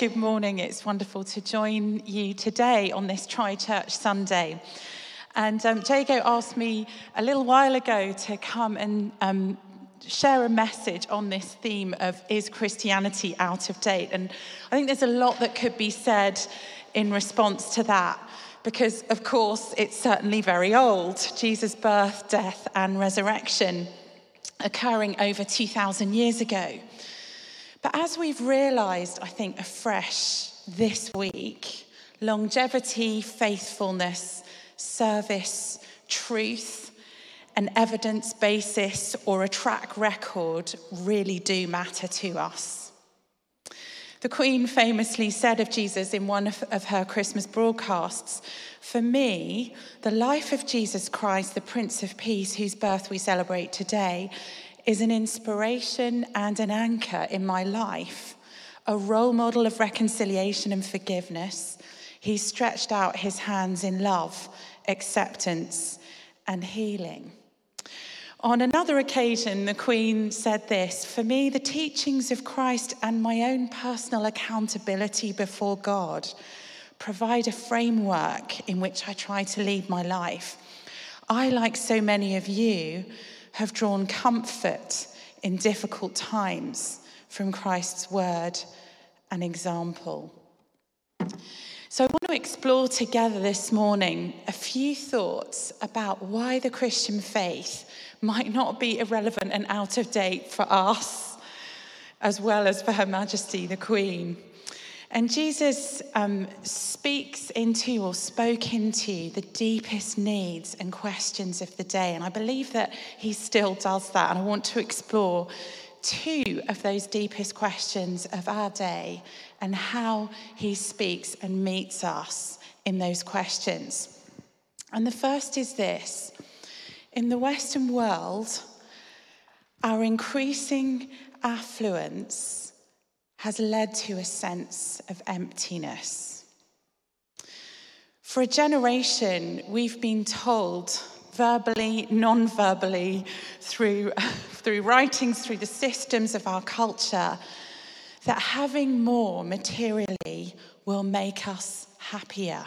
good morning. It's wonderful to join you today on this Tri Church Sunday. And um, Jago asked me a little while ago to come and um, share a message on this theme of is Christianity out of date? And I think there's a lot that could be said in response to that. Because, of course, it's certainly very old Jesus' birth, death, and resurrection occurring over 2,000 years ago. But as we've realized, I think, afresh this week, longevity, faithfulness, service, truth, an evidence basis, or a track record really do matter to us. The Queen famously said of Jesus in one of, of her Christmas broadcasts For me, the life of Jesus Christ, the Prince of Peace, whose birth we celebrate today, is an inspiration and an anchor in my life, a role model of reconciliation and forgiveness. He stretched out his hands in love, acceptance, and healing. On another occasion, the Queen said this For me, the teachings of Christ and my own personal accountability before God provide a framework in which I try to lead my life. I, like so many of you, have drawn comfort in difficult times from Christ's word and example. So, I want to explore together this morning a few thoughts about why the Christian faith might not be irrelevant and out of date for us, as well as for Her Majesty the Queen. And Jesus um, speaks into or spoke into the deepest needs and questions of the day. And I believe that he still does that. And I want to explore two of those deepest questions of our day and how he speaks and meets us in those questions. And the first is this In the Western world, our increasing affluence has led to a sense of emptiness. For a generation, we've been told verbally, non verbally, through, through writings, through the systems of our culture, that having more materially will make us happier.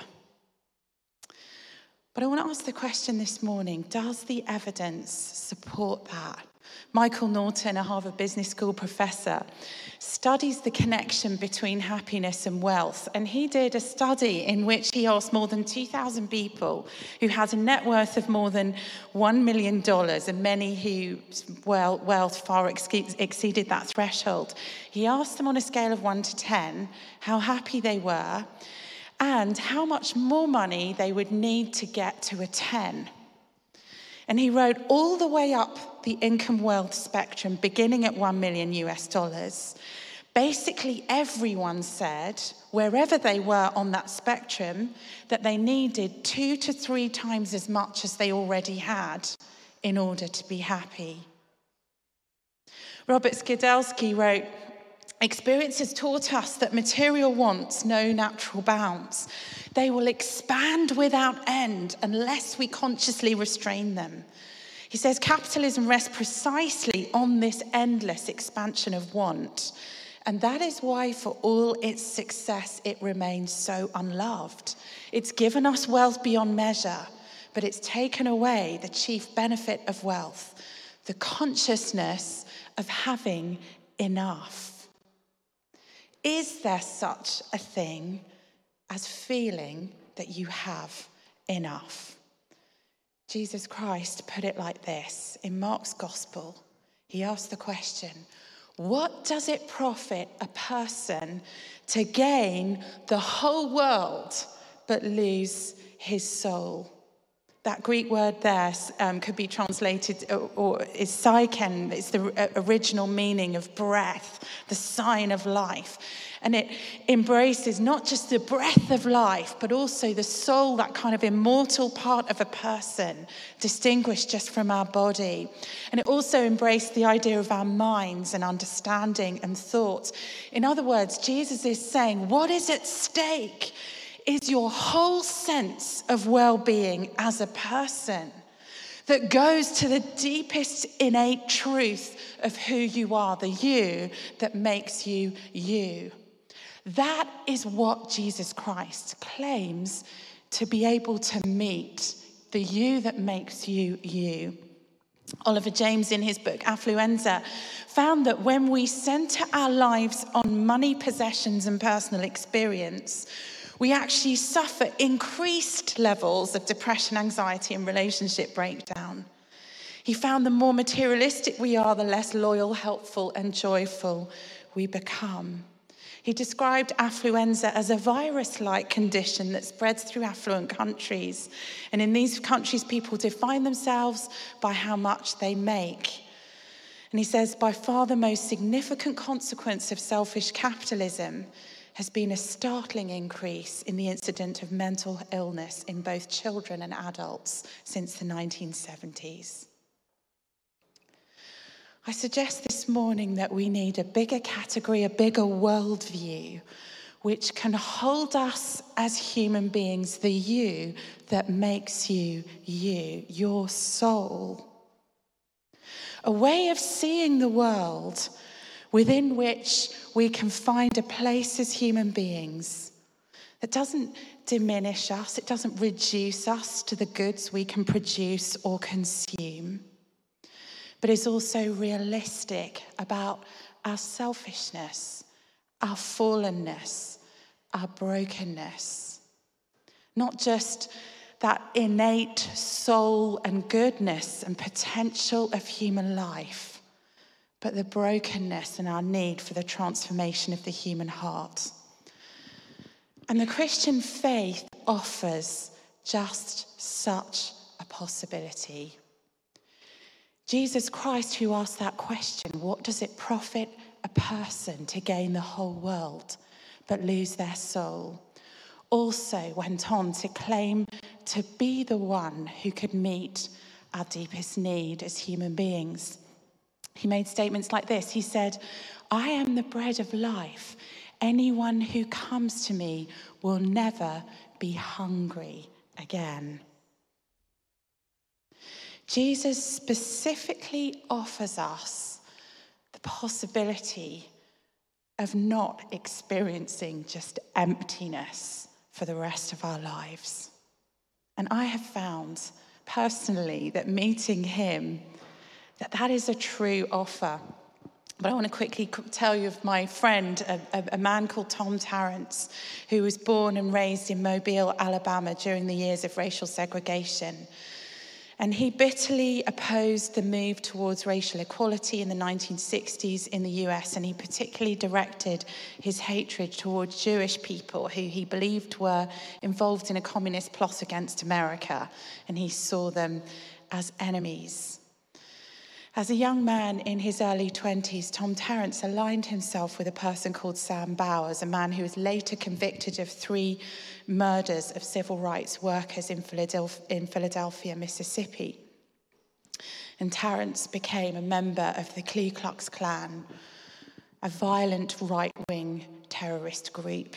But I want to ask the question this morning does the evidence support that? Michael Norton, a Harvard Business School professor, studies the connection between happiness and wealth. And he did a study in which he asked more than 2,000 people who had a net worth of more than $1 million and many whose wealth far exceeded that threshold. He asked them on a scale of 1 to 10 how happy they were and how much more money they would need to get to a 10. And he wrote all the way up the income wealth spectrum, beginning at 1 million US dollars. Basically, everyone said, wherever they were on that spectrum, that they needed two to three times as much as they already had in order to be happy. Robert Skidelsky wrote, Experience has taught us that material wants no natural bounds. They will expand without end unless we consciously restrain them. He says capitalism rests precisely on this endless expansion of want. And that is why, for all its success, it remains so unloved. It's given us wealth beyond measure, but it's taken away the chief benefit of wealth the consciousness of having enough. Is there such a thing as feeling that you have enough? Jesus Christ put it like this in Mark's gospel. He asked the question What does it profit a person to gain the whole world but lose his soul? That Greek word there um, could be translated or, or is psychen. It's the uh, original meaning of breath, the sign of life. And it embraces not just the breath of life, but also the soul, that kind of immortal part of a person, distinguished just from our body. And it also embraced the idea of our minds and understanding and thoughts. In other words, Jesus is saying, what is at stake is your whole sense of well being as a person that goes to the deepest innate truth of who you are, the you that makes you you. That is what Jesus Christ claims to be able to meet the you that makes you you. Oliver James, in his book Affluenza, found that when we center our lives on money, possessions, and personal experience, we actually suffer increased levels of depression, anxiety, and relationship breakdown. He found the more materialistic we are, the less loyal, helpful, and joyful we become. He described affluenza as a virus like condition that spreads through affluent countries. And in these countries, people define themselves by how much they make. And he says, by far the most significant consequence of selfish capitalism has been a startling increase in the incidence of mental illness in both children and adults since the 1970s. I suggest this morning that we need a bigger category, a bigger worldview, which can hold us as human beings, the you that makes you you, your soul. A way of seeing the world within which we can find a place as human beings that doesn't diminish us, it doesn't reduce us to the goods we can produce or consume but is also realistic about our selfishness, our fallenness, our brokenness. Not just that innate soul and goodness and potential of human life, but the brokenness and our need for the transformation of the human heart. And the Christian faith offers just such a possibility. Jesus Christ, who asked that question, what does it profit a person to gain the whole world but lose their soul? Also went on to claim to be the one who could meet our deepest need as human beings. He made statements like this He said, I am the bread of life. Anyone who comes to me will never be hungry again. Jesus specifically offers us the possibility of not experiencing just emptiness for the rest of our lives. And I have found personally that meeting him, that that is a true offer. But I want to quickly tell you of my friend, a, a, man called Tom Tarrants, who was born and raised in Mobile, Alabama during the years of racial segregation. And he bitterly opposed the move towards racial equality in the 1960s in the US, and he particularly directed his hatred towards Jewish people who he believed were involved in a communist plot against America, and he saw them as enemies. As a young man in his early 20s, Tom Tarrants aligned himself with a person called Sam Bowers, a man who was later convicted of three murders of civil rights workers in Philadelphia, Mississippi. And Tarrants became a member of the Ku Klux Klan, a violent right wing terrorist group.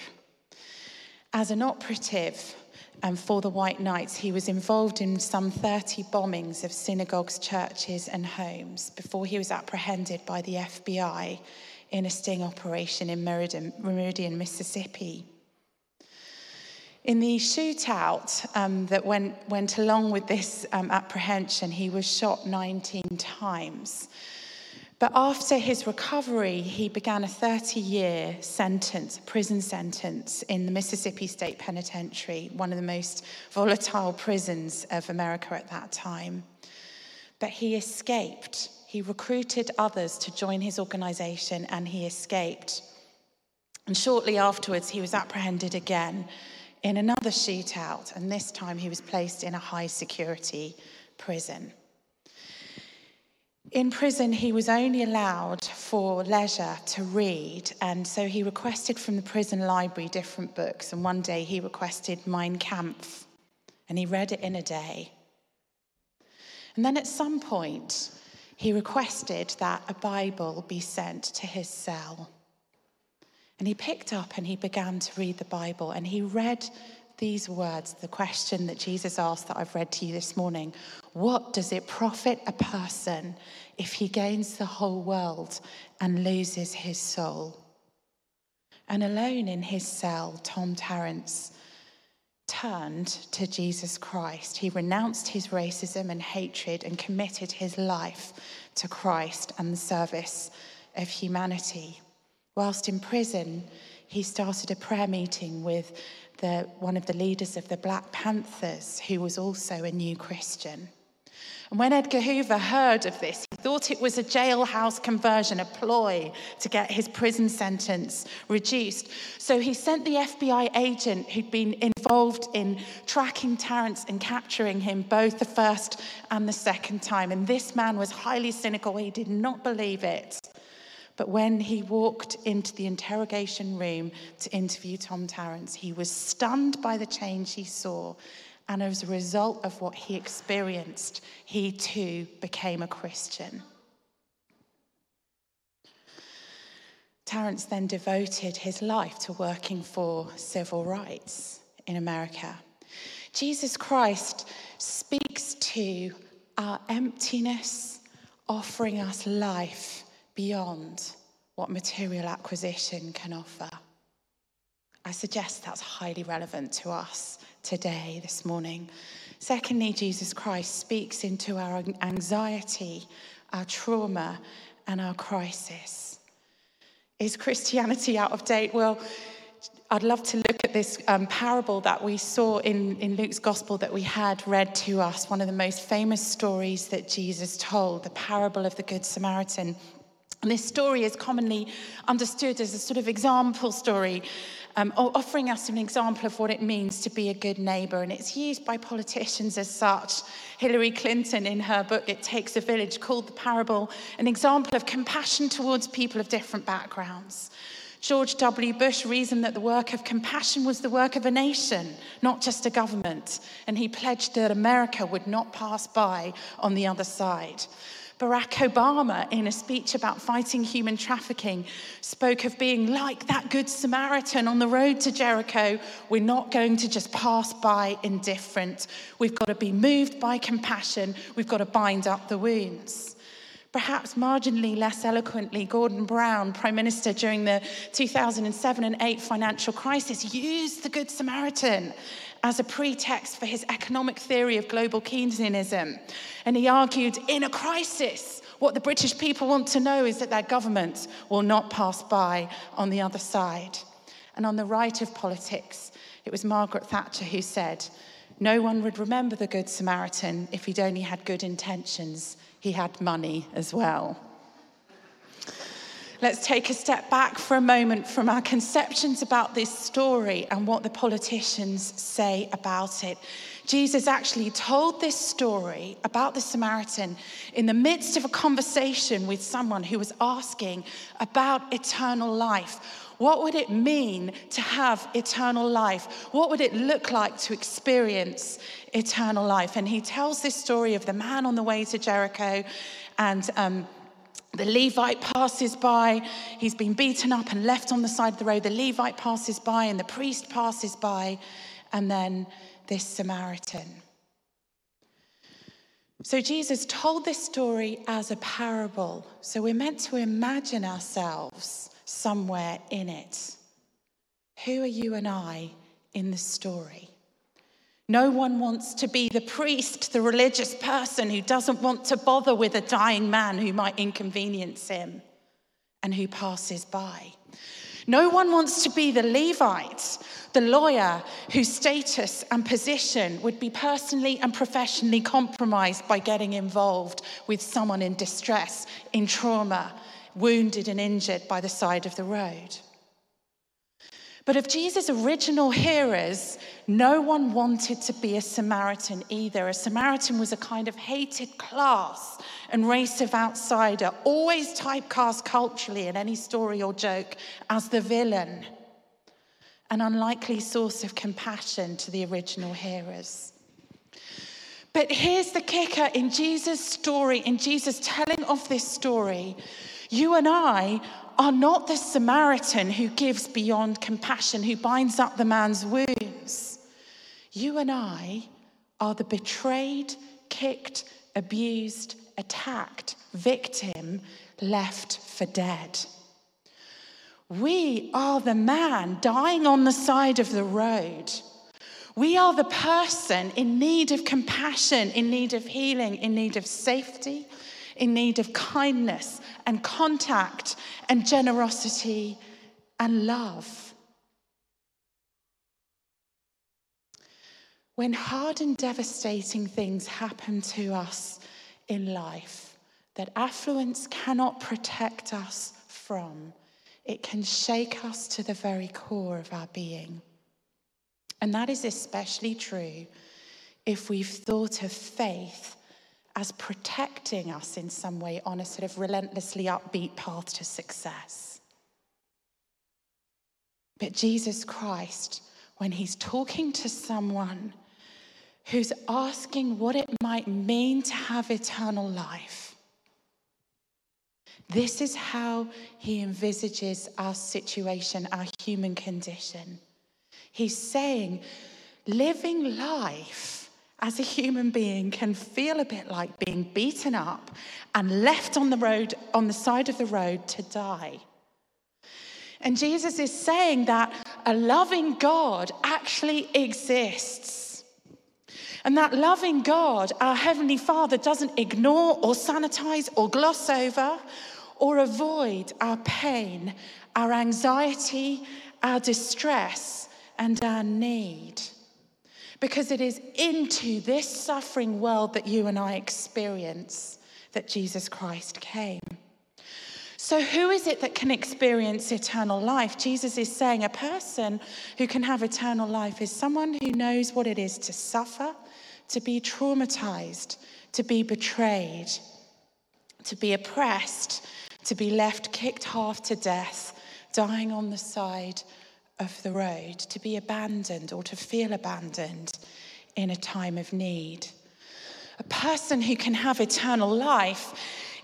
As an operative, um, for the White Knights, he was involved in some 30 bombings of synagogues, churches, and homes before he was apprehended by the FBI in a sting operation in Meridian, Meridian Mississippi. In the shootout um, that went, went along with this um, apprehension, he was shot 19 times. But after his recovery, he began a 30 year sentence, prison sentence, in the Mississippi State Penitentiary, one of the most volatile prisons of America at that time. But he escaped. He recruited others to join his organization and he escaped. And shortly afterwards, he was apprehended again in another shootout, and this time he was placed in a high security prison. In prison, he was only allowed for leisure to read, and so he requested from the prison library different books. And one day he requested Mein Kampf, and he read it in a day. And then at some point, he requested that a Bible be sent to his cell. And he picked up and he began to read the Bible, and he read these words, the question that Jesus asked that I've read to you this morning What does it profit a person if he gains the whole world and loses his soul? And alone in his cell, Tom Tarrants turned to Jesus Christ. He renounced his racism and hatred and committed his life to Christ and the service of humanity. Whilst in prison, he started a prayer meeting with the, one of the leaders of the Black Panthers, who was also a new Christian. And when Edgar Hoover heard of this, he thought it was a jailhouse conversion, a ploy to get his prison sentence reduced. So he sent the FBI agent who'd been involved in tracking Tarrants and capturing him both the first and the second time. And this man was highly cynical. He did not believe it. But when he walked into the interrogation room to interview Tom Tarrants, he was stunned by the change he saw. And as a result of what he experienced, he too became a Christian. Tarrants then devoted his life to working for civil rights in America. Jesus Christ speaks to our emptiness, offering us life beyond what material acquisition can offer. I suggest that's highly relevant to us today, this morning. Secondly, Jesus Christ speaks into our anxiety, our trauma, and our crisis. Is Christianity out of date? Well, I'd love to look at this um, parable that we saw in, in Luke's gospel that we had read to us, one of the most famous stories that Jesus told, the parable of the Good Samaritan. And this story is commonly understood as a sort of example story, um, offering us an example of what it means to be a good neighbour. And it's used by politicians as such. Hillary Clinton, in her book, It Takes a Village, called the parable an example of compassion towards people of different backgrounds. George W. Bush reasoned that the work of compassion was the work of a nation, not just a government, and he pledged that America would not pass by on the other side. Barack Obama, in a speech about fighting human trafficking, spoke of being like that Good Samaritan on the road to Jericho. We're not going to just pass by indifferent. We've got to be moved by compassion. We've got to bind up the wounds. Perhaps marginally less eloquently, Gordon Brown, Prime Minister during the 2007 and 8 financial crisis, used the Good Samaritan as a pretext for his economic theory of global Keynesianism. And he argued in a crisis, what the British people want to know is that their government will not pass by on the other side. And on the right of politics, it was Margaret Thatcher who said, No one would remember the Good Samaritan if he'd only had good intentions. He had money as well. Let's take a step back for a moment from our conceptions about this story and what the politicians say about it. Jesus actually told this story about the Samaritan in the midst of a conversation with someone who was asking about eternal life. What would it mean to have eternal life? What would it look like to experience eternal life? And he tells this story of the man on the way to Jericho and um, the Levite passes by. He's been beaten up and left on the side of the road. The Levite passes by and the priest passes by, and then this Samaritan. So Jesus told this story as a parable. So we're meant to imagine ourselves somewhere in it. Who are you and I in the story? No one wants to be the priest, the religious person who doesn't want to bother with a dying man who might inconvenience him and who passes by. No one wants to be the Levite, the lawyer whose status and position would be personally and professionally compromised by getting involved with someone in distress, in trauma, wounded and injured by the side of the road. But of Jesus' original hearers, no one wanted to be a Samaritan either. A Samaritan was a kind of hated class and race of outsider, always typecast culturally in any story or joke as the villain, an unlikely source of compassion to the original hearers. But here's the kicker in Jesus' story, in Jesus' telling of this story, you and I are not the Samaritan who gives beyond compassion, who binds up the man's wounds. You and I are the betrayed, kicked, abused, attacked victim left for dead. We are the man dying on the side of the road. We are the person in need of compassion, in need of healing, in need of safety, in need of kindness and contact and generosity and love. When hard and devastating things happen to us in life that affluence cannot protect us from, it can shake us to the very core of our being. And that is especially true if we've thought of faith as protecting us in some way on a sort of relentlessly upbeat path to success. But Jesus Christ, when he's talking to someone who's asking what it might mean to have eternal life, this is how he envisages our situation, our human condition. He's saying, living life as a human being can feel a bit like being beaten up and left on the road, on the side of the road to die. And Jesus is saying that a loving God actually exists. And that loving God, our Heavenly Father, doesn't ignore or sanitize or gloss over or avoid our pain, our anxiety, our distress, and our need. Because it is into this suffering world that you and I experience that Jesus Christ came. So, who is it that can experience eternal life? Jesus is saying a person who can have eternal life is someone who knows what it is to suffer, to be traumatized, to be betrayed, to be oppressed, to be left kicked half to death, dying on the side of the road, to be abandoned or to feel abandoned in a time of need. A person who can have eternal life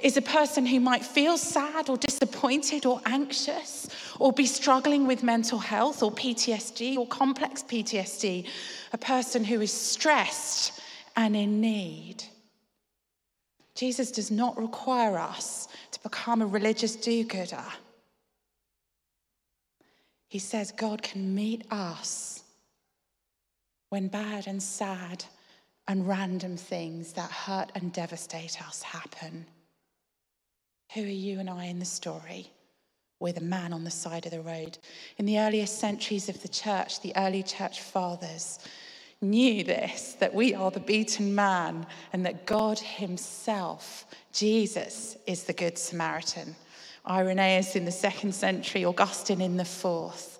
is a person who might feel sad or disappointed or anxious or be struggling with mental health or PTSD or complex PTSD, a person who is stressed and in need. Jesus does not require us to become a religious do gooder. He says God can meet us when bad and sad and random things that hurt and devastate us happen. Who are you and I in the story? We're the man on the side of the road. In the earliest centuries of the church, the early church fathers knew this that we are the beaten man and that God Himself, Jesus, is the Good Samaritan. Irenaeus in the second century, Augustine in the fourth,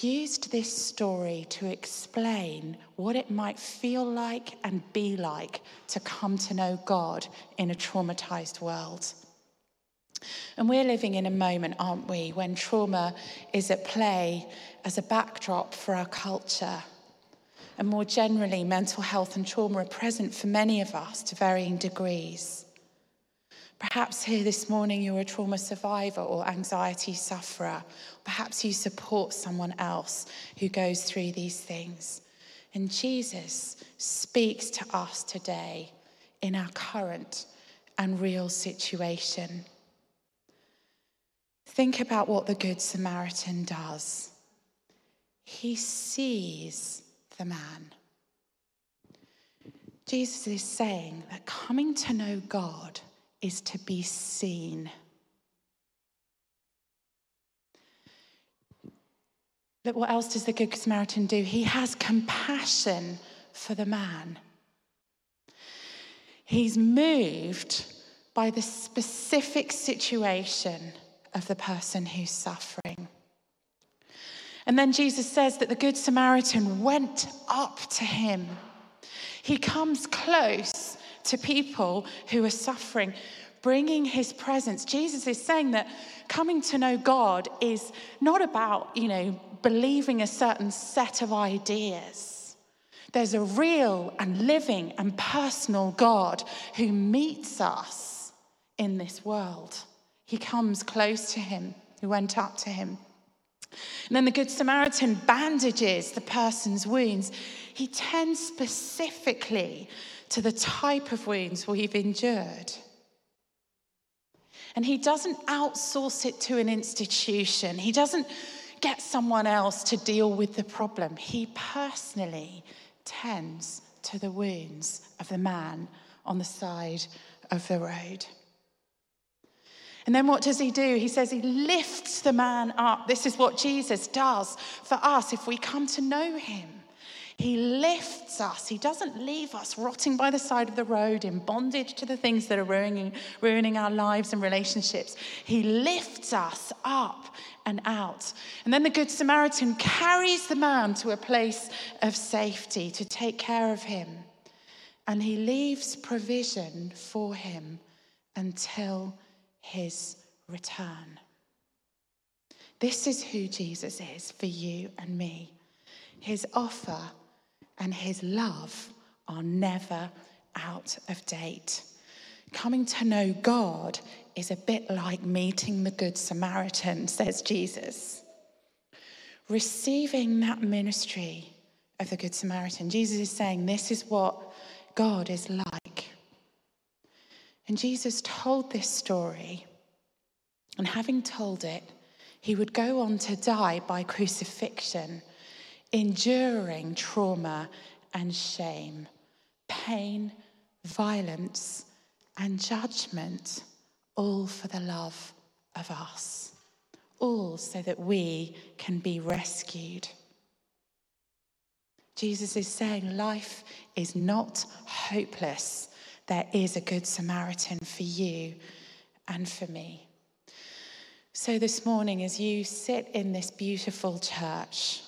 used this story to explain what it might feel like and be like to come to know God in a traumatized world. And we're living in a moment, aren't we, when trauma is at play as a backdrop for our culture. And more generally, mental health and trauma are present for many of us to varying degrees. Perhaps here this morning you're a trauma survivor or anxiety sufferer. Perhaps you support someone else who goes through these things. And Jesus speaks to us today in our current and real situation. Think about what the Good Samaritan does. He sees the man. Jesus is saying that coming to know God is to be seen. Look, what else does the Good Samaritan do? He has compassion for the man. He's moved by the specific situation of the person who's suffering. And then Jesus says that the Good Samaritan went up to him. He comes close to people who are suffering, bringing his presence. Jesus is saying that coming to know God is not about, you know, believing a certain set of ideas. There's a real and living and personal God who meets us in this world. He comes close to him, who went up to him. And then the Good Samaritan bandages the person's wounds. He tends specifically to the type of wounds we've endured. And he doesn't outsource it to an institution, he doesn't get someone else to deal with the problem. He personally tends to the wounds of the man on the side of the road. And then what does he do? He says he lifts the man up. This is what Jesus does for us if we come to know him. He lifts us. He doesn't leave us rotting by the side of the road in bondage to the things that are ruining, ruining our lives and relationships. He lifts us up and out. And then the Good Samaritan carries the man to a place of safety to take care of him. And he leaves provision for him until his return. This is who Jesus is for you and me. His offer and his love are never out of date. Coming to know God is a bit like meeting the Good Samaritan, says Jesus. Receiving that ministry of the Good Samaritan, Jesus is saying, This is what God is like. And Jesus told this story, and having told it, he would go on to die by crucifixion, enduring trauma and shame, pain, violence, and judgment, all for the love of us, all so that we can be rescued. Jesus is saying life is not hopeless. There is a good Samaritan for you and for me. So, this morning, as you sit in this beautiful church,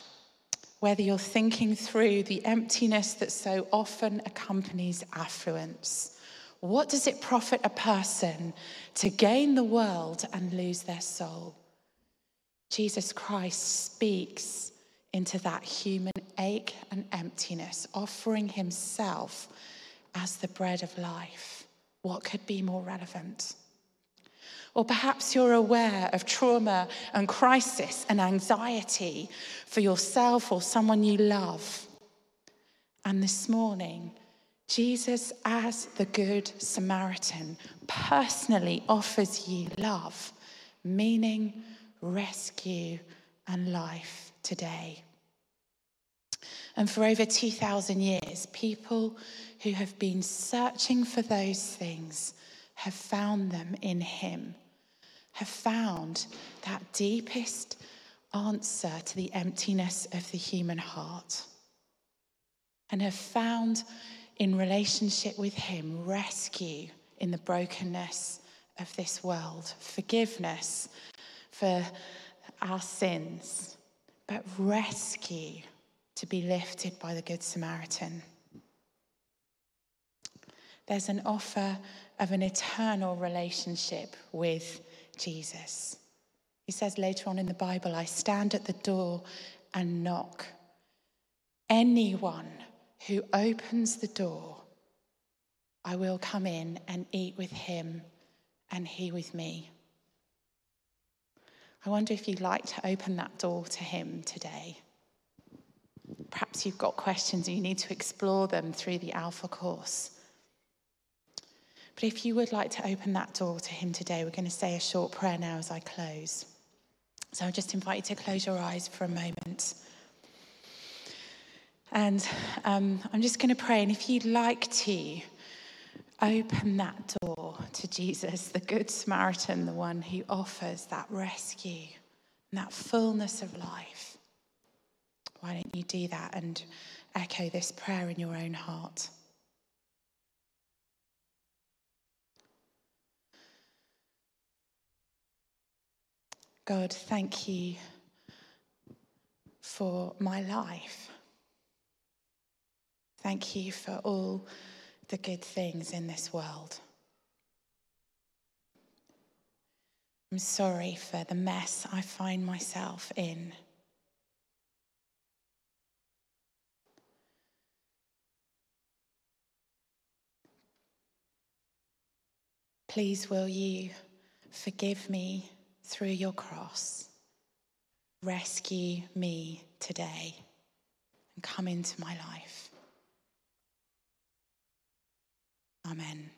whether you're thinking through the emptiness that so often accompanies affluence, what does it profit a person to gain the world and lose their soul? Jesus Christ speaks into that human ache and emptiness, offering himself as the bread of life. What could be more relevant? Or perhaps you're aware of trauma and crisis and anxiety for yourself or someone you love. And this morning, Jesus, as the Good Samaritan, personally offers you love, meaning, rescue, and life today. And for over 2,000 years, people who have been searching for those things have found them in Him, have found that deepest answer to the emptiness of the human heart, and have found in relationship with Him rescue in the brokenness of this world, forgiveness for our sins, but rescue to be lifted by the Good Samaritan. There's an offer of an eternal relationship with Jesus. He says later on in the Bible, I stand at the door and knock. Anyone who opens the door, I will come in and eat with him and he with me. I wonder if you'd like to open that door to him today. Perhaps you've got questions and you need to explore them through the Alpha course. But if you would like to open that door to him today, we're going to say a short prayer now as I close. So I just invite you to close your eyes for a moment. And um, I'm just going to pray. And if you'd like to, open that door to Jesus, the Good Samaritan, the one who offers that rescue and that fullness of life. Why don't you do that and echo this prayer in your own heart? God, thank you for my life. Thank you for all the good things in this world. I'm sorry for the mess I find myself in. Please, will you forgive me through your cross? Rescue me today and come into my life. Amen.